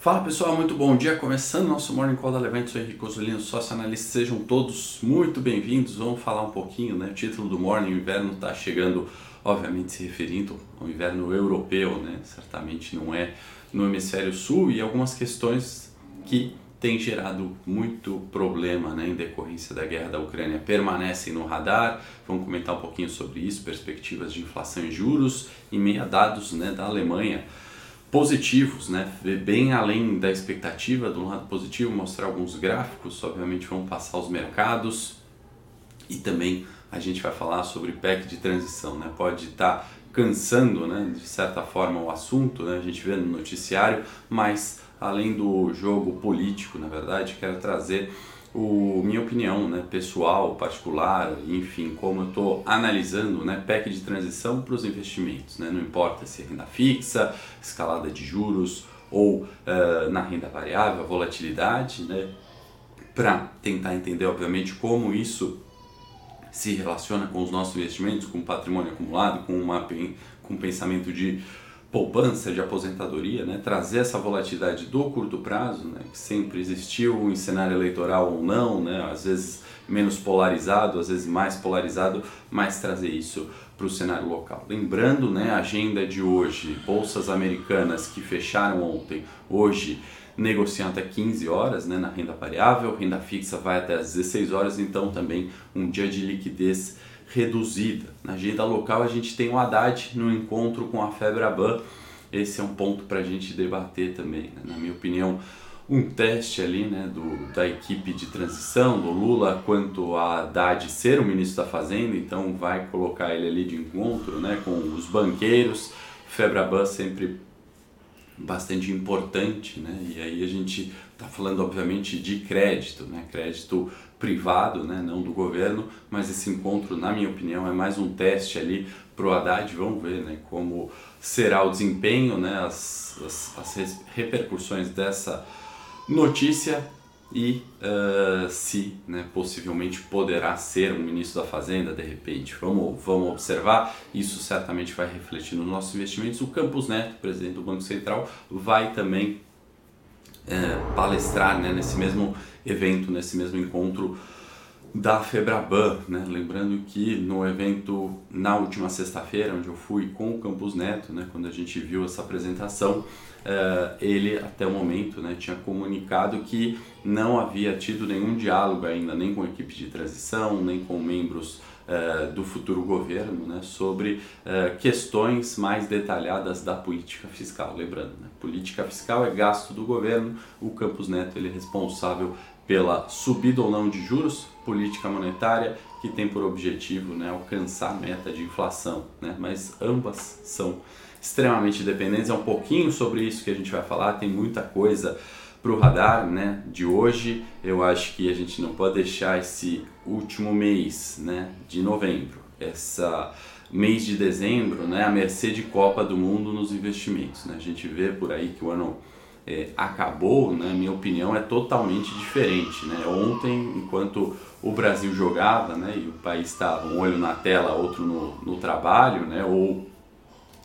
Fala pessoal, muito bom dia. Começando nosso Morning Call da Levante, sou Henrique Cosolino, sócio analista. Sejam todos muito bem-vindos. Vamos falar um pouquinho, né? O título do Morning, o inverno está chegando, obviamente se referindo ao inverno europeu, né? Certamente não é no hemisfério sul e algumas questões que têm gerado muito problema né, em decorrência da guerra da Ucrânia permanecem no radar. Vamos comentar um pouquinho sobre isso, perspectivas de inflação e juros e meia dados né, da Alemanha positivos, né? bem além da expectativa do lado positivo, mostrar alguns gráficos, obviamente vão passar os mercados e também a gente vai falar sobre PEC de transição, né? Pode estar tá cansando, né, de certa forma o assunto, né? A gente vê no noticiário, mas além do jogo político, na verdade, quero trazer o minha opinião né, pessoal, particular, enfim, como eu estou analisando né, PEC de transição para os investimentos. Né? Não importa se é renda fixa, escalada de juros ou uh, na renda variável, volatilidade, né? para tentar entender, obviamente, como isso se relaciona com os nossos investimentos, com o patrimônio acumulado, com, uma, com um pensamento de poupança de aposentadoria, né, trazer essa volatilidade do curto prazo, né, que sempre existiu em cenário eleitoral ou não, né, às vezes menos polarizado, às vezes mais polarizado, mas trazer isso para o cenário local. Lembrando, né, a agenda de hoje, bolsas americanas que fecharam ontem, hoje negociam até 15 horas né, na renda variável, renda fixa vai até as 16 horas, então também um dia de liquidez reduzida. Na agenda local a gente tem o Haddad no encontro com a Febraban. Esse é um ponto para a gente debater também. Né? Na minha opinião, um teste ali né, do, da equipe de transição, do Lula, quanto a Haddad ser o ministro da Fazenda, então vai colocar ele ali de encontro né, com os banqueiros. Febraban sempre bastante importante, né? E aí a gente está falando obviamente de crédito, né? Crédito privado, né? Não do governo, mas esse encontro, na minha opinião, é mais um teste ali para o Haddad. Vamos ver, né? Como será o desempenho, né? As, as, as repercussões dessa notícia e uh, se né, possivelmente poderá ser um ministro da Fazenda de repente. Vamos, vamos observar, isso certamente vai refletir nos nossos investimentos. O Campos Neto, presidente do Banco Central, vai também uh, palestrar né, nesse mesmo evento, nesse mesmo encontro da Febraban, né? lembrando que no evento na última sexta-feira, onde eu fui com o Campos Neto, né? quando a gente viu essa apresentação, uh, ele até o momento né, tinha comunicado que não havia tido nenhum diálogo ainda, nem com a equipe de transição, nem com membros uh, do futuro governo, né, sobre uh, questões mais detalhadas da política fiscal. Lembrando, né, política fiscal é gasto do governo, o Campos Neto ele é responsável pela subida ou não de juros, política monetária que tem por objetivo né, alcançar a meta de inflação, né, mas ambas são extremamente dependentes. É um pouquinho sobre isso que a gente vai falar, tem muita coisa para o radar né, de hoje. Eu acho que a gente não pode deixar esse último mês né, de novembro, essa mês de dezembro, né, a mercê de Copa do Mundo nos investimentos. Né? A gente vê por aí que o ano é, acabou, na né, minha opinião, é totalmente diferente. Né? Ontem, enquanto o Brasil jogava né, e o país estava um olho na tela, outro no, no trabalho, né, ou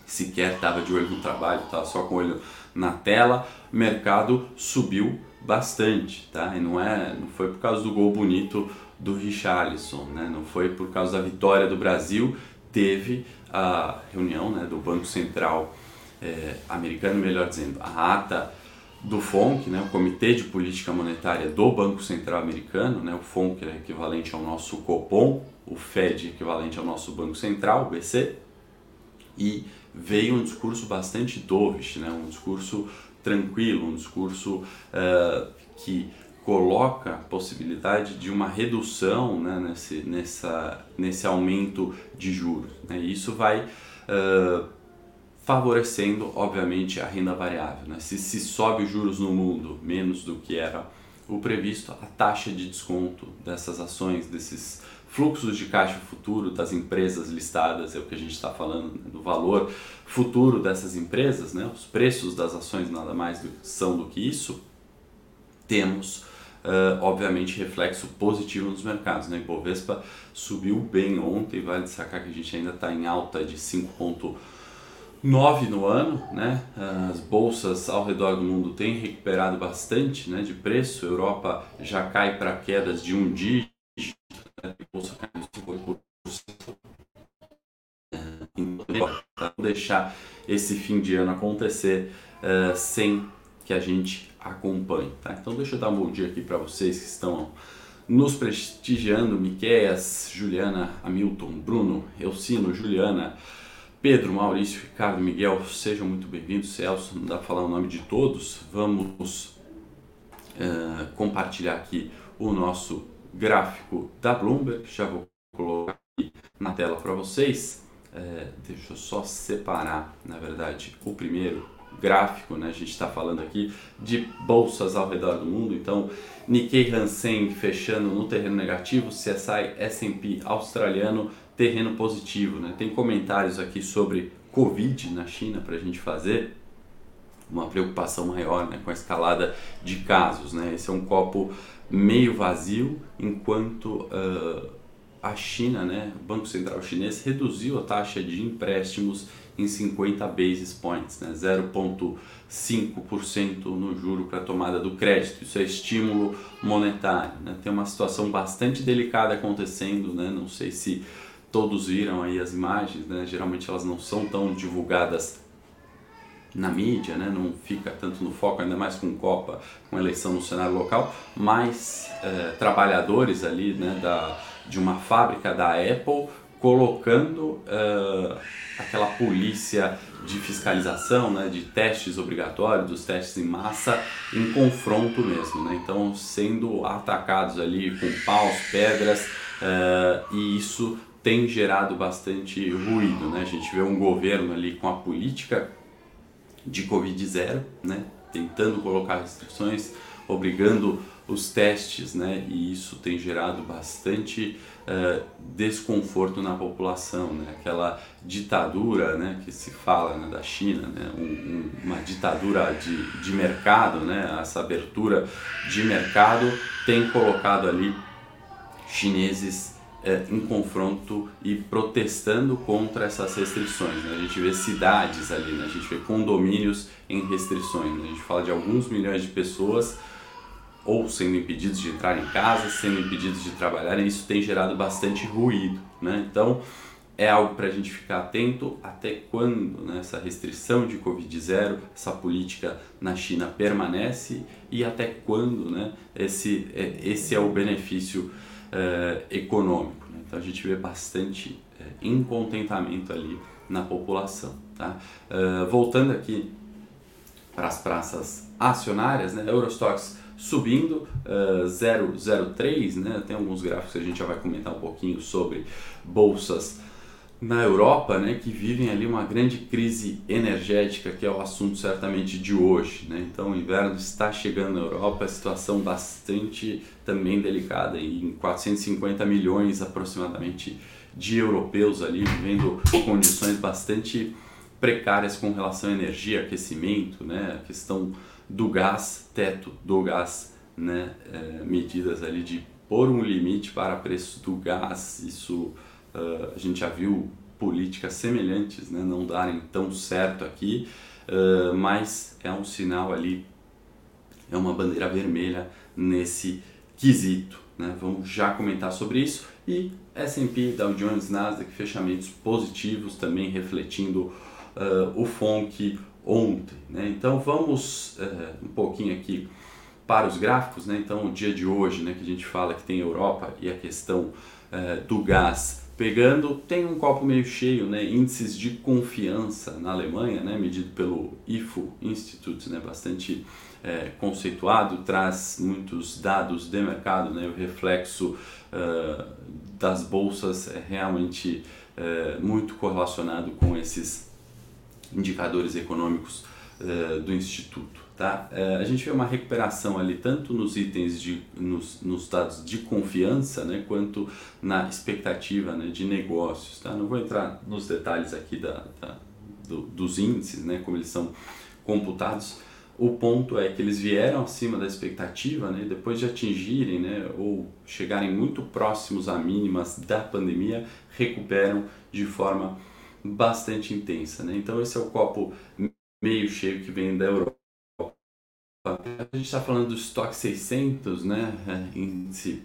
sequer estava de olho no trabalho, estava só com o olho na tela, o mercado subiu bastante, tá? E não é, não foi por causa do gol bonito do Richarlison, né? Não foi por causa da vitória do Brasil, teve a reunião, né, do Banco Central é, americano, melhor dizendo, a ata do FONC, né, o Comitê de Política Monetária do Banco Central Americano, né, o FONC é equivalente ao nosso Copom, o Fed é equivalente ao nosso Banco Central, o BC, e veio um discurso bastante dovish, né? um discurso tranquilo, um discurso uh, que coloca a possibilidade de uma redução né, nesse, nessa, nesse aumento de juros. Né? E isso vai uh, favorecendo, obviamente, a renda variável. Né? Se se sobe os juros no mundo menos do que era o previsto, a taxa de desconto dessas ações, desses fluxos de caixa futuro das empresas listadas, é o que a gente está falando, né, do valor futuro dessas empresas, né? os preços das ações nada mais do, são do que isso, temos uh, obviamente reflexo positivo nos mercados. Né? Ibovespa subiu bem ontem, vale destacar que a gente ainda está em alta de 5,9%, 9 no ano, né? As bolsas ao redor do mundo têm recuperado bastante, né, de preço. A Europa já cai para quedas de um dígito, a bolsa caindo 50%. Para não deixar esse fim de ano acontecer uh, sem que a gente acompanhe, tá? Então deixa eu dar um bom dia aqui para vocês que estão nos prestigiando, Miqueias, Juliana, Hamilton, Bruno, Elcino, Juliana, Pedro, Maurício, Ricardo, Miguel, sejam muito bem-vindos. Celso, não dá para falar o nome de todos. Vamos uh, compartilhar aqui o nosso gráfico da Bloomberg. Já vou colocar aqui na tela para vocês. Uh, deixa eu só separar, na verdade, o primeiro gráfico, né? A gente está falando aqui de bolsas ao redor do mundo, então Nikkei Hansen fechando no terreno negativo, CSI S&P australiano terreno positivo, né? Tem comentários aqui sobre Covid na China para a gente fazer uma preocupação maior né, com a escalada de casos, né? Esse é um copo meio vazio, enquanto uh, a China, né, o Banco Central chinês reduziu a taxa de empréstimos em 50 basis points, né? 0,5% no juro para tomada do crédito. Isso é estímulo monetário. Né? Tem uma situação bastante delicada acontecendo, né? não sei se todos viram aí as imagens, né? geralmente elas não são tão divulgadas na mídia, né? não fica tanto no foco, ainda mais com Copa, com eleição no cenário local, mas é, trabalhadores ali né, da, de uma fábrica da Apple colocando uh, aquela polícia de fiscalização, né, de testes obrigatórios, dos testes em massa, em confronto mesmo, né? Então, sendo atacados ali com paus, pedras, uh, e isso tem gerado bastante ruído, né? A gente vê um governo ali com a política de Covid zero, né? Tentando colocar restrições, obrigando os testes, né? E isso tem gerado bastante uh, desconforto na população, né? Aquela ditadura, né? Que se fala né? da China, né? Um, um, uma ditadura de, de mercado, né? Essa abertura de mercado tem colocado ali chineses uh, em confronto e protestando contra essas restrições. Né? A gente vê cidades ali, né? a gente vê condomínios em restrições. Né? A gente fala de alguns milhões de pessoas ou sendo impedidos de entrar em casa, sendo impedidos de trabalhar, e isso tem gerado bastante ruído. Né? Então, é algo para a gente ficar atento até quando né, essa restrição de Covid-0, essa política na China permanece e até quando né, esse, é, esse é o benefício é, econômico. Né? Então a gente vê bastante é, incontentamento ali na população. Tá? Uh, voltando aqui para as praças acionárias, né, Eurostox subindo uh, 0,03, né? Tem alguns gráficos que a gente já vai comentar um pouquinho sobre bolsas na Europa, né, que vivem ali uma grande crise energética, que é o assunto certamente de hoje, né? Então o inverno está chegando na Europa, situação bastante também delicada, em 450 milhões aproximadamente de europeus ali vivendo condições bastante precárias com relação à energia, aquecimento, né, a questão do gás, teto do gás, né, é, medidas ali de pôr um limite para preço do gás, isso uh, a gente já viu políticas semelhantes né, não darem tão certo aqui, uh, mas é um sinal ali, é uma bandeira vermelha nesse quesito. Né? Vamos já comentar sobre isso e S&P, Dow Jones, Nasdaq, fechamentos positivos também refletindo uh, o FONC, ontem. Né? Então vamos é, um pouquinho aqui para os gráficos. Né? Então o dia de hoje, né, que a gente fala que tem Europa e a questão é, do gás pegando, tem um copo meio cheio, né? índices de confiança na Alemanha, né? medido pelo IFO Institute, né? bastante é, conceituado, traz muitos dados de mercado, né? o reflexo uh, das bolsas é realmente muito correlacionado com esses indicadores econômicos do Instituto. Tá? Uh, a gente vê uma recuperação ali tanto nos itens de nos, nos dados de confiança né, quanto na expectativa né, de negócios. Tá? Não vou entrar nos detalhes aqui da, da do, dos índices, né, como eles são computados. O ponto é que eles vieram acima da expectativa, né, depois de atingirem né, ou chegarem muito próximos a mínimas da pandemia, recuperam de forma bastante intensa. Né? Então esse é o copo meio cheio que vem da Europa. A gente está falando do estoque 600, né, é, índice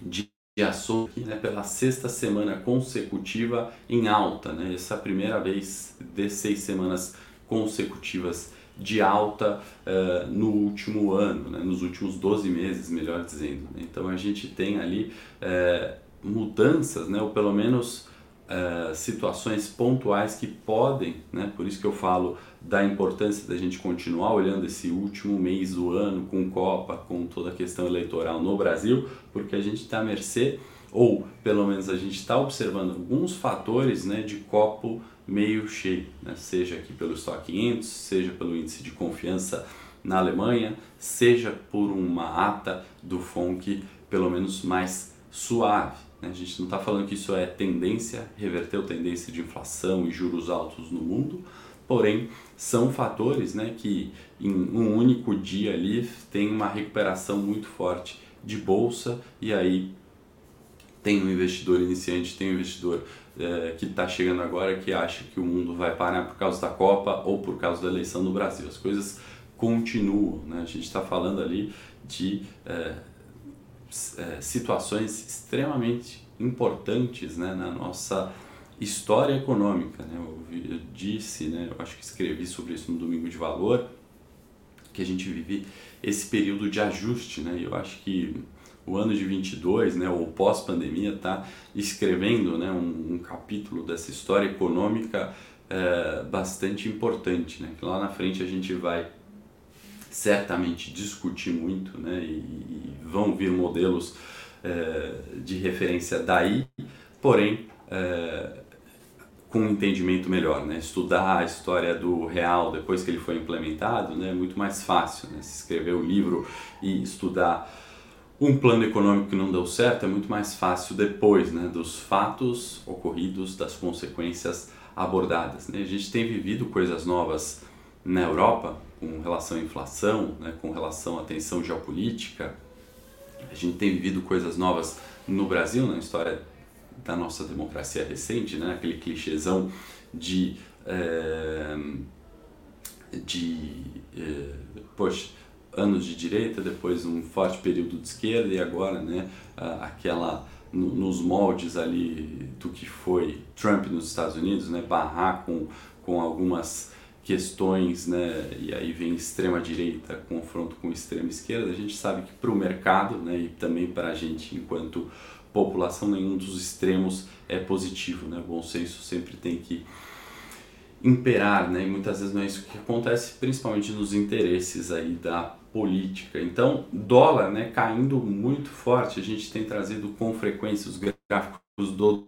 de ações né, pela sexta semana consecutiva em alta, né? Essa é primeira vez de seis semanas consecutivas de alta uh, no último ano, né? nos últimos 12 meses, melhor dizendo. Né? Então a gente tem ali uh, mudanças, né? ou pelo menos uh, situações pontuais que podem, né? por isso que eu falo da importância da gente continuar olhando esse último mês do ano com Copa, com toda a questão eleitoral no Brasil, porque a gente está à mercê, ou pelo menos a gente está observando alguns fatores né, de copo meio cheio, né? seja aqui pelo Stock 500, seja pelo índice de confiança na Alemanha, seja por uma ata do FONC pelo menos mais suave. Né? A gente não está falando que isso é tendência, reverteu tendência de inflação e juros altos no mundo, porém são fatores né, que em um único dia ali tem uma recuperação muito forte de bolsa e aí tem um investidor iniciante, tem um investidor é, que está chegando agora que acha que o mundo vai parar por causa da Copa ou por causa da eleição no Brasil. As coisas continuam, né? a gente está falando ali de é, situações extremamente importantes né, na nossa história econômica. Né? Eu, eu disse, né, eu acho que escrevi sobre isso no Domingo de Valor, que a gente vive esse período de ajuste, né? Eu acho que o ano de 22, né, ou pós-pandemia, está escrevendo né, um, um, capítulo dessa história econômica é, bastante importante, né, que lá na frente a gente vai certamente discutir muito, né, e, e vão vir modelos é, de referência daí, porém é, com um entendimento melhor, né? Estudar a história do real depois que ele foi implementado, né? É muito mais fácil, né? Se escrever o livro e estudar um plano econômico que não deu certo é muito mais fácil depois né, dos fatos ocorridos, das consequências abordadas. Né? A gente tem vivido coisas novas na Europa com relação à inflação, né, com relação à tensão geopolítica. A gente tem vivido coisas novas no Brasil, na história da nossa democracia recente, né, aquele clichêzão de. É, de. É, poxa anos de direita, depois um forte período de esquerda e agora né, aquela no, nos moldes ali do que foi Trump nos Estados Unidos, né, barrar com, com algumas questões, né, e aí vem extrema direita confronto com extrema esquerda, a gente sabe que para o mercado né, e também para a gente enquanto população nenhum dos extremos é positivo, né, o bom senso sempre tem que imperar, né? E muitas vezes não é isso que acontece, principalmente nos interesses aí da política. Então, dólar, né, caindo muito forte. A gente tem trazido com frequência os gráficos do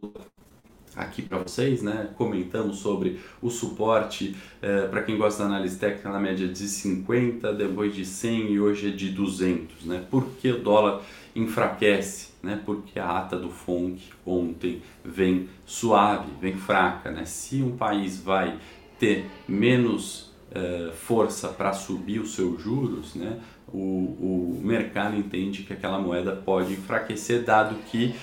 aqui para vocês, né? Comentamos sobre o suporte é, para quem gosta da análise técnica na média de 50, depois de 100 e hoje é de 200, né? Por que o dólar enfraquece, né? Porque a ata do FONC ontem vem suave, vem fraca, né? Se um país vai ter menos uh, força para subir os seus juros, né? O, o mercado entende que aquela moeda pode enfraquecer, dado que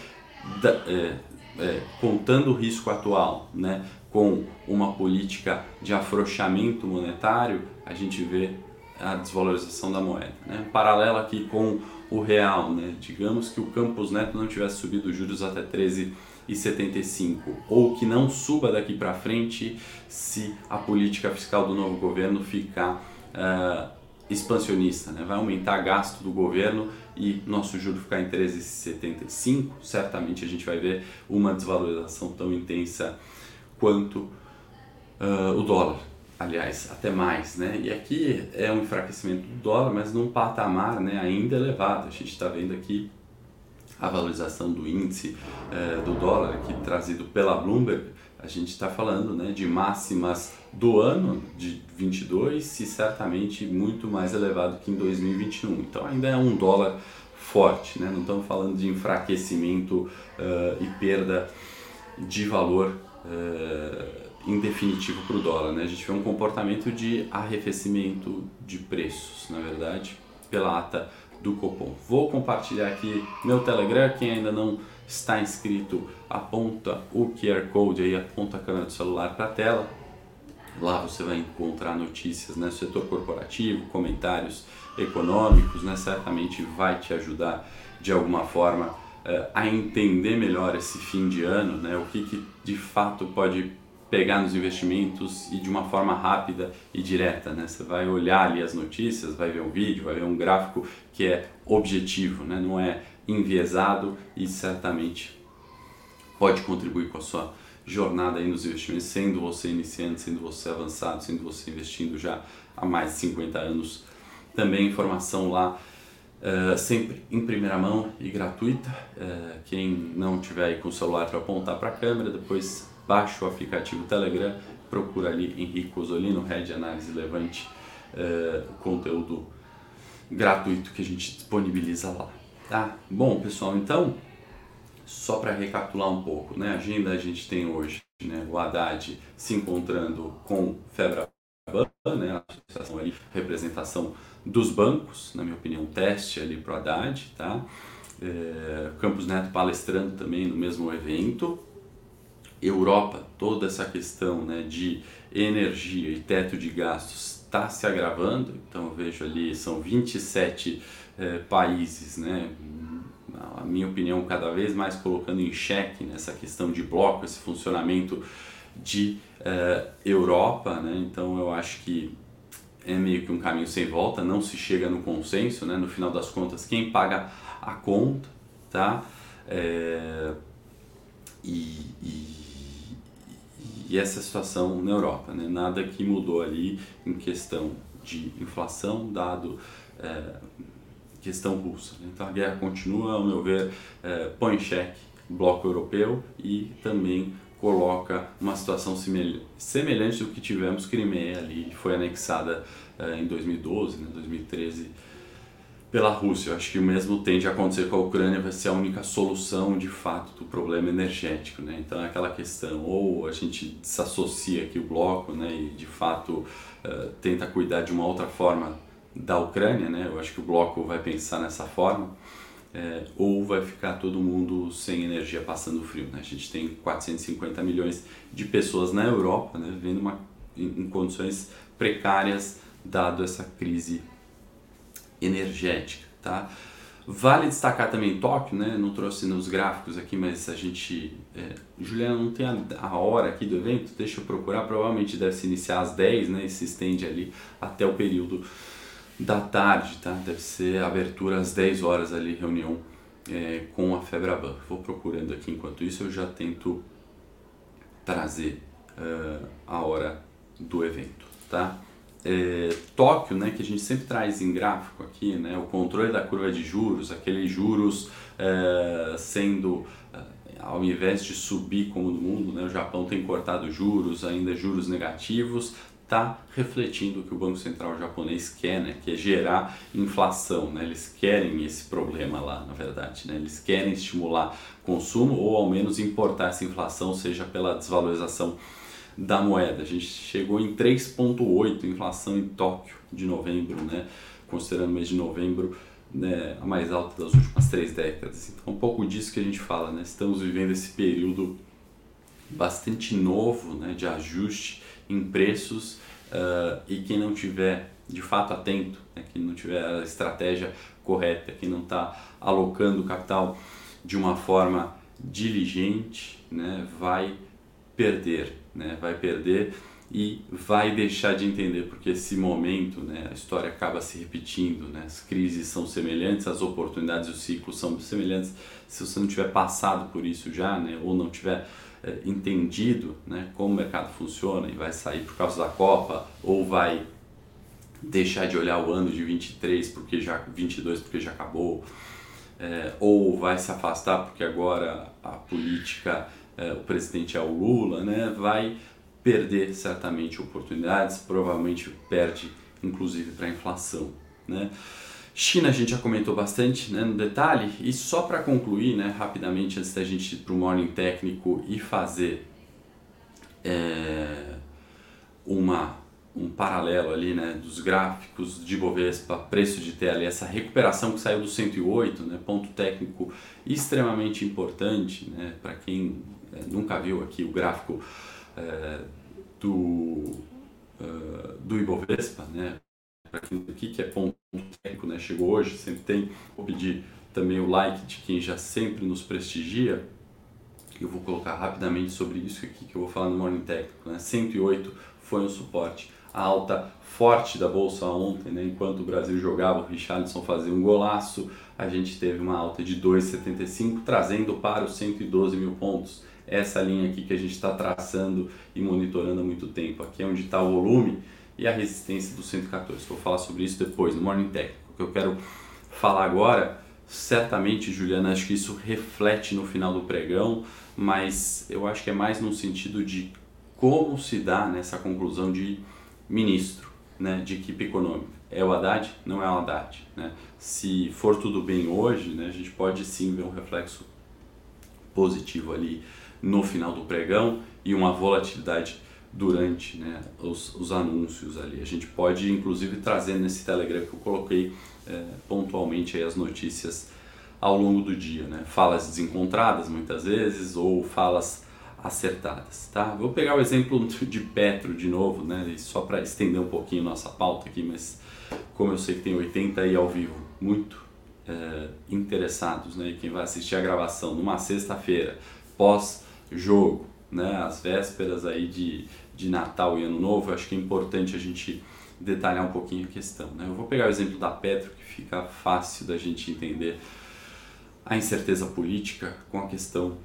da, é, é, contando o risco atual, né, com uma política de afrouxamento monetário, a gente vê a desvalorização da moeda. Né? Paralelo aqui com o real, né? digamos que o Campos Neto não tivesse subido os juros até 13,75 ou que não suba daqui para frente se a política fiscal do novo governo ficar uh, expansionista, né? vai aumentar gasto do governo e nosso juro ficar em 13,75, certamente a gente vai ver uma desvalorização tão intensa quanto uh, o dólar aliás, até mais, né? E aqui é um enfraquecimento do dólar, mas num patamar né, ainda elevado. A gente está vendo aqui a valorização do índice eh, do dólar, aqui trazido pela Bloomberg, a gente está falando né, de máximas do ano de 22 e certamente muito mais elevado que em 2021. Então ainda é um dólar forte, né? não estamos falando de enfraquecimento uh, e perda de valor uh, em definitivo para o dólar. Né? A gente vê um comportamento de arrefecimento de preços, na verdade, pela ata do Copom. Vou compartilhar aqui meu Telegram, quem ainda não está inscrito, aponta o QR Code aí, aponta a câmera do celular para a tela. Lá você vai encontrar notícias, né, setor corporativo, comentários econômicos, né, certamente vai te ajudar de alguma forma uh, a entender melhor esse fim de ano, né, o que, que de fato pode pegar nos investimentos e de uma forma rápida e direta, né? Você vai olhar ali as notícias, vai ver um vídeo, vai ver um gráfico que é objetivo, né? Não é enviesado e certamente pode contribuir com a sua jornada aí nos investimentos, sendo você iniciante, sendo você avançado, sendo você investindo já há mais de 50 anos. Também informação lá Uh, sempre em primeira mão e gratuita. Uh, quem não tiver aí com o celular para apontar para a câmera, depois baixa o aplicativo Telegram, procura ali Henrique Osolino, Red Análise Levante, uh, conteúdo gratuito que a gente disponibiliza lá. Tá? Bom, pessoal, então, só para recapitular um pouco, né? A agenda a gente tem hoje, né? O Haddad se encontrando com Febraban, né? A associação ali, representação dos bancos, na minha opinião, teste ali para o Haddad, tá? É, Campos Neto palestrando também no mesmo evento, Europa, toda essa questão né, de energia e teto de gastos está se agravando, então eu vejo ali, são 27 eh, países, né, a minha opinião, cada vez mais colocando em xeque nessa questão de bloco, esse funcionamento de eh, Europa, né, então eu acho que é meio que um caminho sem volta, não se chega no consenso, né, no final das contas, quem paga a conta, tá? É, e, e e essa situação na Europa. Né? Nada que mudou ali em questão de inflação, dado é, questão russa. Então a guerra continua, ao meu ver, é, põe em xeque o bloco europeu e também coloca uma situação semelhante do que tivemos Crimeia ali, que foi anexada é, em 2012, né, 2013 pela Rússia. Eu acho que o mesmo tende a acontecer com a Ucrânia, vai ser a única solução de fato do problema energético. Né? Então é aquela questão, ou a gente desassocia aqui o bloco né, e de fato uh, tenta cuidar de uma outra forma da Ucrânia, né? eu acho que o bloco vai pensar nessa forma, é, ou vai ficar todo mundo sem energia passando frio. Né? A gente tem 450 milhões de pessoas na Europa né, vivendo uma, em, em condições precárias dado essa crise energética, tá? Vale destacar também Tóquio, né? Não trouxe nos gráficos aqui, mas a gente. É, Juliana não tem a, a, hora aqui do evento, deixa eu procurar. Provavelmente deve se iniciar às 10, né? E se estende ali até o período da tarde, tá? Deve ser abertura às 10 horas ali, reunião é, com a Febraban. Vou procurando aqui enquanto isso, eu já tento trazer uh, a hora do evento, tá? é, Tóquio, né, que a gente sempre traz em gráfico aqui, né, o controle da curva de juros, aqueles juros é, sendo, é, ao invés de subir como no mundo, né, o Japão tem cortado juros, ainda juros negativos, está refletindo o que o Banco Central japonês quer, né, que é gerar inflação. Né, eles querem esse problema lá, na verdade. Né, eles querem estimular consumo ou ao menos importar essa inflação, seja pela desvalorização da moeda. A gente chegou em 3,8 inflação em Tóquio de novembro, né? considerando o mês de novembro né, a mais alta das últimas três décadas. Então, um pouco disso que a gente fala, né? estamos vivendo esse período bastante novo né, de ajuste em preços uh, e quem não tiver de fato atento, né, quem não tiver a estratégia correta, quem não está alocando o capital de uma forma diligente, né, vai perder né? vai perder e vai deixar de entender, porque esse momento, né, a história acaba se repetindo, né? as crises são semelhantes, as oportunidades os ciclos são semelhantes. Se você não tiver passado por isso já, né, ou não tiver é, entendido né, como o mercado funciona e vai sair por causa da Copa, ou vai deixar de olhar o ano de 23 porque já 22 porque já acabou, é, ou vai se afastar porque agora a política é, o presidente é o Lula, né, vai perder certamente oportunidades, provavelmente perde inclusive para a inflação. Né. China a gente já comentou bastante né, no detalhe, e só para concluir né, rapidamente, antes da gente ir para o morning técnico e fazer é, uma, um paralelo ali, né, dos gráficos de Bovespa, preço de ter ali essa recuperação que saiu do 108, né, ponto técnico extremamente importante, né, para quem é, nunca viu aqui o gráfico é, do, uh, do Ibovespa, né, aqui que é ponto técnico, né, chegou hoje, sempre tem, vou pedir também o like de quem já sempre nos prestigia, eu vou colocar rapidamente sobre isso aqui que eu vou falar no Morning Técnico, né, 108 foi um suporte. A alta forte da bolsa ontem, né? enquanto o Brasil jogava, o Richardson fazia um golaço, a gente teve uma alta de 2,75, trazendo para os 112 mil pontos. Essa linha aqui que a gente está traçando e monitorando há muito tempo. Aqui é onde está o volume e a resistência do 114. Vou falar sobre isso depois, no Morning Técnico. O que eu quero falar agora, certamente, Juliana, acho que isso reflete no final do pregão, mas eu acho que é mais no sentido de como se dá nessa conclusão de ministro né, de equipe econômica. É o Haddad? Não é o Haddad. Né? Se for tudo bem hoje, né, a gente pode sim ver um reflexo positivo ali no final do pregão e uma volatilidade durante né, os, os anúncios ali. A gente pode inclusive trazer nesse Telegram que eu coloquei é, pontualmente as notícias ao longo do dia. Né? Falas desencontradas muitas vezes ou falas acertadas, tá? Vou pegar o exemplo de Petro de novo, né? Só para estender um pouquinho nossa pauta aqui, mas como eu sei que tem 80 aí ao vivo, muito é, interessados, né? Quem vai assistir a gravação numa sexta-feira, pós-jogo, né? As vésperas aí de, de Natal e Ano Novo, acho que é importante a gente detalhar um pouquinho a questão, né? Eu vou pegar o exemplo da Petro, que fica fácil da gente entender a incerteza política com a questão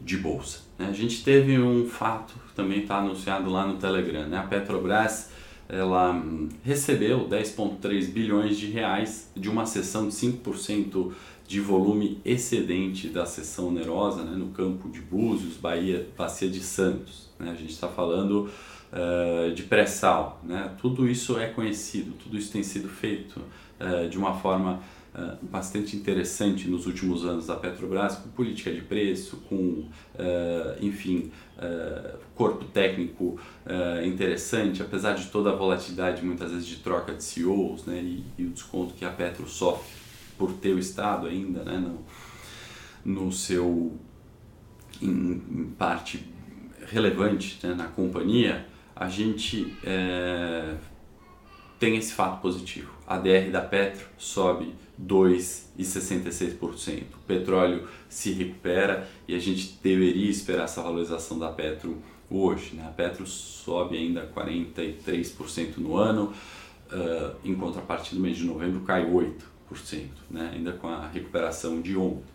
de bolsa. Né? A gente teve um fato também está anunciado lá no Telegram. Né? A Petrobras ela recebeu 10,3 bilhões de reais de uma sessão de 5% de volume excedente da sessão onerosa né? no campo de Búzios, Bahia, Bacia de Santos. Né? A gente está falando uh, de pré-sal. Né? Tudo isso é conhecido, tudo isso tem sido feito uh, de uma forma uh, bastante interessante nos últimos anos da Petrobras, com política de preço, com, enfim, corpo técnico interessante, apesar de toda a volatilidade muitas vezes de troca de CEOs né, e, e o desconto que a Petro sofre por ter o Estado ainda né, no, no seu, em, em parte relevante né, na companhia, a gente é, tem esse fato positivo. A DR da Petro sobe 2,66%. O petróleo se recupera e a gente deveria esperar essa valorização da Petro hoje. Né? A Petro sobe ainda 43% no ano, uh, em contrapartida, no mês de novembro cai 8%, né? ainda com a recuperação de ontem.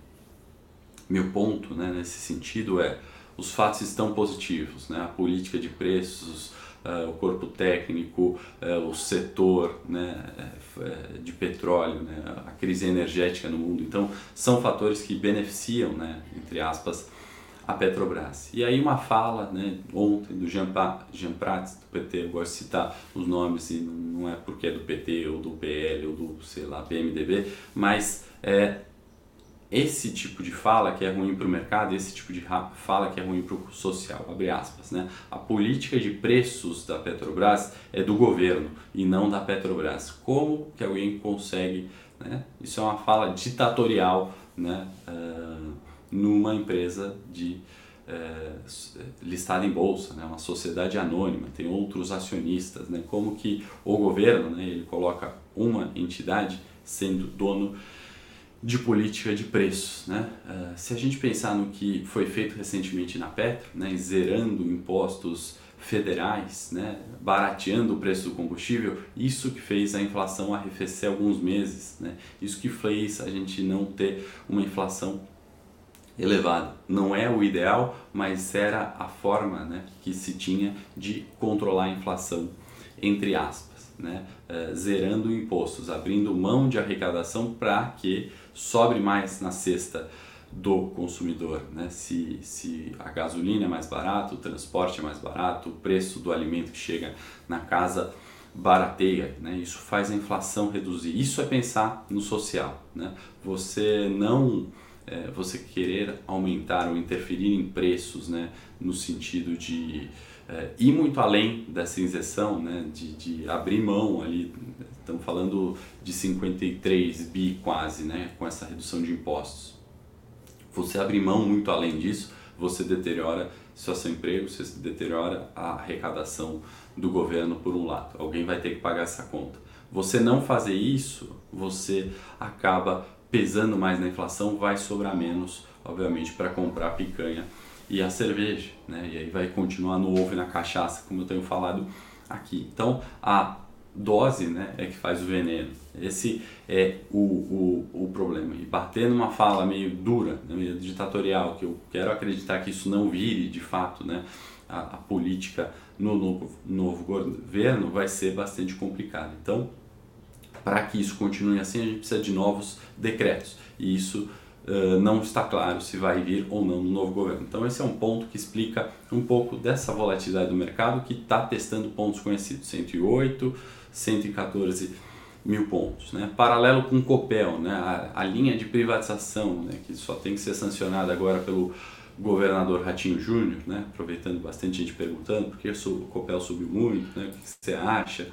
Meu ponto né, nesse sentido é os fatos estão positivos, né? a política de preços uh, o corpo técnico, uh, o setor né, uh, de petróleo, né, a crise energética no mundo. Então, são fatores que beneficiam, né, entre aspas, a Petrobras. E aí uma fala né, ontem do Jean, Jean Prats, do PT, eu gosto de citar os nomes, e não é porque é do PT ou do PL ou do, sei lá, PMDB, mas é, esse tipo de fala que é ruim para o mercado, esse tipo de fala que é ruim para o social, abre aspas, né? A política de preços da Petrobras é do governo e não da Petrobras. Como que alguém consegue, né? Isso é uma fala ditatorial, né? Uh, numa empresa de uh, listada em bolsa, né? Uma sociedade anônima, tem outros acionistas, né? Como que o governo, né? Ele coloca uma entidade sendo dono de política de preços. Né? Uh, se a gente pensar no que foi feito recentemente na Petro, né, zerando impostos federais, né, barateando o preço do combustível, isso que fez a inflação arrefecer alguns meses, né? isso que fez a gente não ter uma inflação elevada. Não é o ideal, mas era a forma né, que se tinha de controlar a inflação, entre aspas, né? Uh, zerando impostos, abrindo mão de arrecadação para que sobre mais na cesta do consumidor. Né? Se, se a gasolina é mais barata, o transporte é mais barato, o preço do alimento que chega na casa barateia, né? isso faz a inflação reduzir. Isso é pensar no social. Né? Você não é, você querer aumentar ou interferir em preços né? no sentido de é, ir muito além dessa injeção, né, de, de abrir mão ali, estamos falando de 53 bi quase, né, com essa redução de impostos. Você abrir mão muito além disso, você deteriora seu emprego, você deteriora a arrecadação do governo por um lado. Alguém vai ter que pagar essa conta. Você não fazer isso, você acaba pesando mais na inflação, vai sobrar menos, obviamente, para comprar picanha e a cerveja, né? E aí vai continuar no ovo e na cachaça, como eu tenho falado aqui. Então, a dose, né, é que faz o veneno. Esse é o, o, o problema. E bater numa fala meio dura, né, meio ditatorial, que eu quero acreditar que isso não vire de fato, né, a, a política no novo, novo governo vai ser bastante complicado. Então, para que isso continue assim, a gente precisa de novos decretos. E isso uh, não está claro se vai vir ou não no novo governo. Então, esse é um ponto que explica um pouco dessa volatilidade do mercado que está testando pontos conhecidos: 108, 114 mil pontos. Né? Paralelo com o Copel, né? a, a linha de privatização, né? que só tem que ser sancionada agora pelo governador Ratinho Júnior, né? aproveitando bastante gente perguntando por que o Copel subiu muito, né? o que você acha,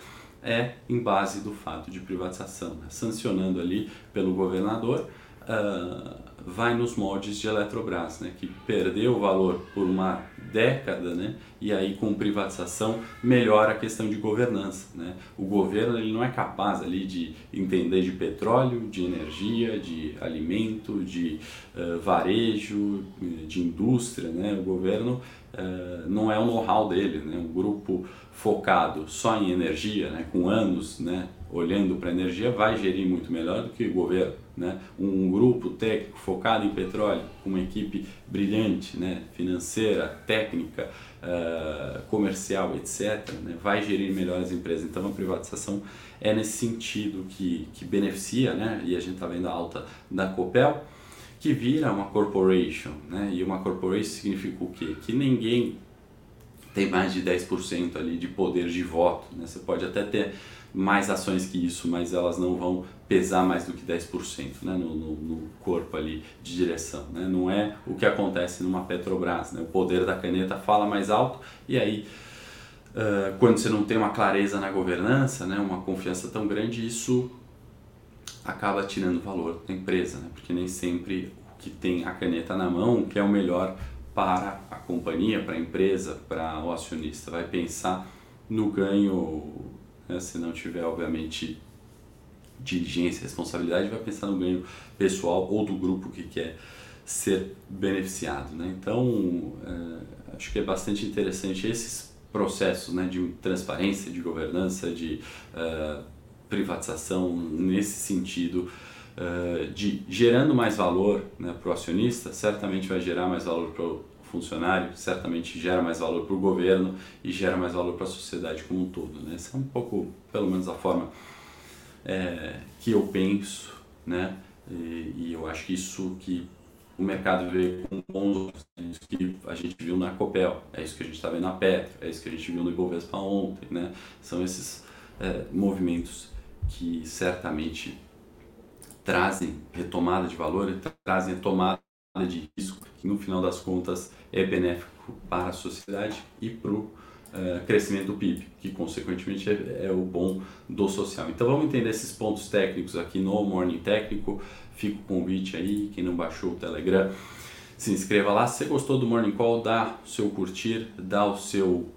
é em base do fato de privatização, né? sancionando ali pelo governador. Uh, vai nos moldes de Eletrobras, né, que perdeu o valor por uma década, né, e aí com privatização melhora a questão de governança, né. O governo ele não é capaz ali de entender de petróleo, de energia, de alimento, de uh, varejo, de indústria, né. O governo uh, não é o know-how dele, né. Um grupo focado só em energia, né, com anos, né, olhando para energia, vai gerir muito melhor do que o governo. Né? Um grupo técnico focado em petróleo, com uma equipe brilhante, né? financeira, técnica, uh, comercial, etc., né? vai gerir melhor as empresas. Então a privatização é nesse sentido que, que beneficia, né? e a gente está vendo a alta da Copel, que vira uma corporation. Né? E uma corporation significa o quê? Que ninguém tem mais de 10% ali de poder de voto. Né? Você pode até ter mais ações que isso, mas elas não vão pesar mais do que 10% né, no, no, no, corpo ali de direção. Né? Não é o que acontece numa Petrobras. Né? O poder da caneta fala mais alto e aí, uh, quando você não tem uma clareza na governança, né, uma confiança tão grande, isso acaba tirando valor da empresa, né? porque nem sempre o que tem a caneta na mão que é o melhor para a companhia, para a empresa, para o acionista. Vai pensar no ganho né? se não tiver, obviamente, diligência, responsabilidade, vai pensar no ganho pessoal ou do grupo que quer ser beneficiado. Né? Então, é, acho que é bastante interessante esses processos né, de transparência, de governança, de uh, privatização, nesse sentido, uh, de gerando mais valor né, para o acionista, certamente vai gerar mais valor para funcionário, certamente gera mais valor para o governo e gera mais valor para a sociedade como um todo. Né? Essa é um pouco, pelo menos, a forma é, que eu penso, né? E, e, eu acho que isso que o mercado vê com bons é isso que a gente viu na Copel, é isso que a gente está vendo na Petro, é isso que a gente viu no Ibovespa ontem, né? São esses é, movimentos que certamente trazem retomada de valor trazem retomada de risco, que no final das contas é benéfico para a sociedade e para o uh, crescimento do PIB, que consequentemente é, é, o bom do social. Então vamos entender esses pontos técnicos aqui no Morning Técnico. Fica o convite aí, quem não baixou o Telegram, se inscreva lá. Se gostou do Morning Call, dá o seu curtir, dá o seu.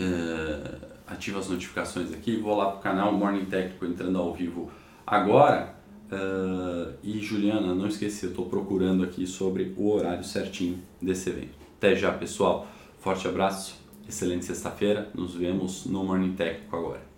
Uh, ativa as notificações aqui. Vou lá para o canal Morning Técnico entrando ao vivo agora Uh, e Juliana, não esqueci, eu estou procurando aqui sobre o horário certinho desse evento. Até já, pessoal. Forte abraço, excelente sexta-feira. Nos vemos no Morning Técnico agora.